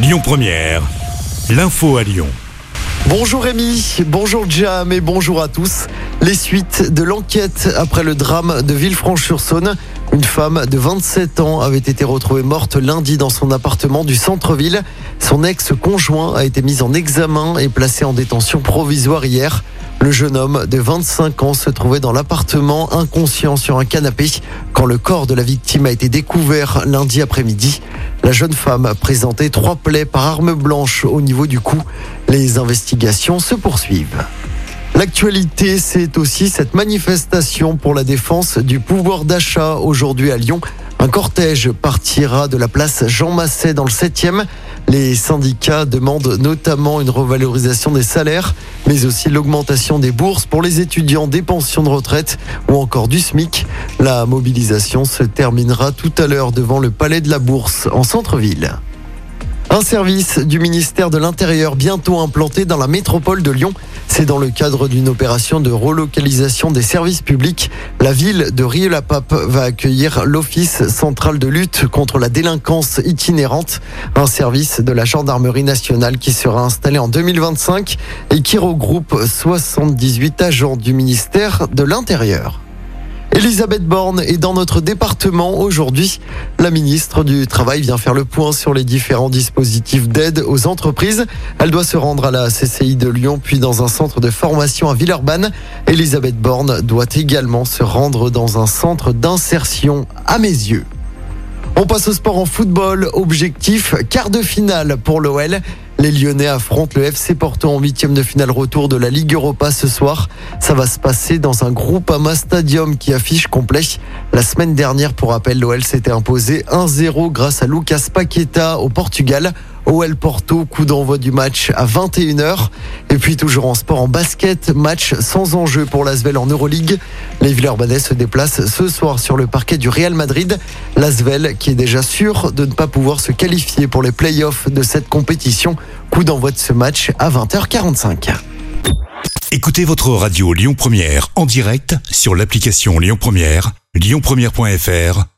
Lyon Première, l'info à Lyon. Bonjour Rémi, bonjour Jam et bonjour à tous. Les suites de l'enquête après le drame de Villefranche-sur-Saône. Une femme de 27 ans avait été retrouvée morte lundi dans son appartement du centre-ville. Son ex-conjoint a été mis en examen et placé en détention provisoire hier. Le jeune homme de 25 ans se trouvait dans l'appartement inconscient sur un canapé quand le corps de la victime a été découvert lundi après-midi. La jeune femme présentait trois plaies par arme blanche au niveau du cou. Les investigations se poursuivent. L'actualité, c'est aussi cette manifestation pour la défense du pouvoir d'achat aujourd'hui à Lyon. Un cortège partira de la place Jean Masset dans le 7e. Les syndicats demandent notamment une revalorisation des salaires, mais aussi l'augmentation des bourses pour les étudiants, des pensions de retraite ou encore du SMIC. La mobilisation se terminera tout à l'heure devant le Palais de la Bourse en centre-ville. Un service du ministère de l'Intérieur bientôt implanté dans la métropole de Lyon. C'est dans le cadre d'une opération de relocalisation des services publics. La ville de Rieux-la-Pape va accueillir l'Office central de lutte contre la délinquance itinérante, un service de la gendarmerie nationale qui sera installé en 2025 et qui regroupe 78 agents du ministère de l'Intérieur. Elisabeth Borne est dans notre département aujourd'hui. La ministre du Travail vient faire le point sur les différents dispositifs d'aide aux entreprises. Elle doit se rendre à la CCI de Lyon puis dans un centre de formation à Villeurbanne. Elisabeth Borne doit également se rendre dans un centre d'insertion à mes yeux. On passe au sport en football. Objectif, quart de finale pour l'OL. Les Lyonnais affrontent le FC Porto en huitième de finale retour de la Ligue Europa ce soir. Ça va se passer dans un groupe Ama Stadium qui affiche complet. La semaine dernière, pour rappel, l'OL s'était imposé 1-0 grâce à Lucas Paqueta au Portugal. OL Porto, coup d'envoi du match à 21h. Et puis toujours en sport, en basket, match sans enjeu pour l'Asvel en Euroleague. Les Villeurbanais se déplacent ce soir sur le parquet du Real Madrid. L'Asvel qui est déjà sûr de ne pas pouvoir se qualifier pour les playoffs de cette compétition. Coup d'envoi de ce match à 20h45. Écoutez votre radio Lyon Première en direct sur l'application Lyon Première, lyonpremière.fr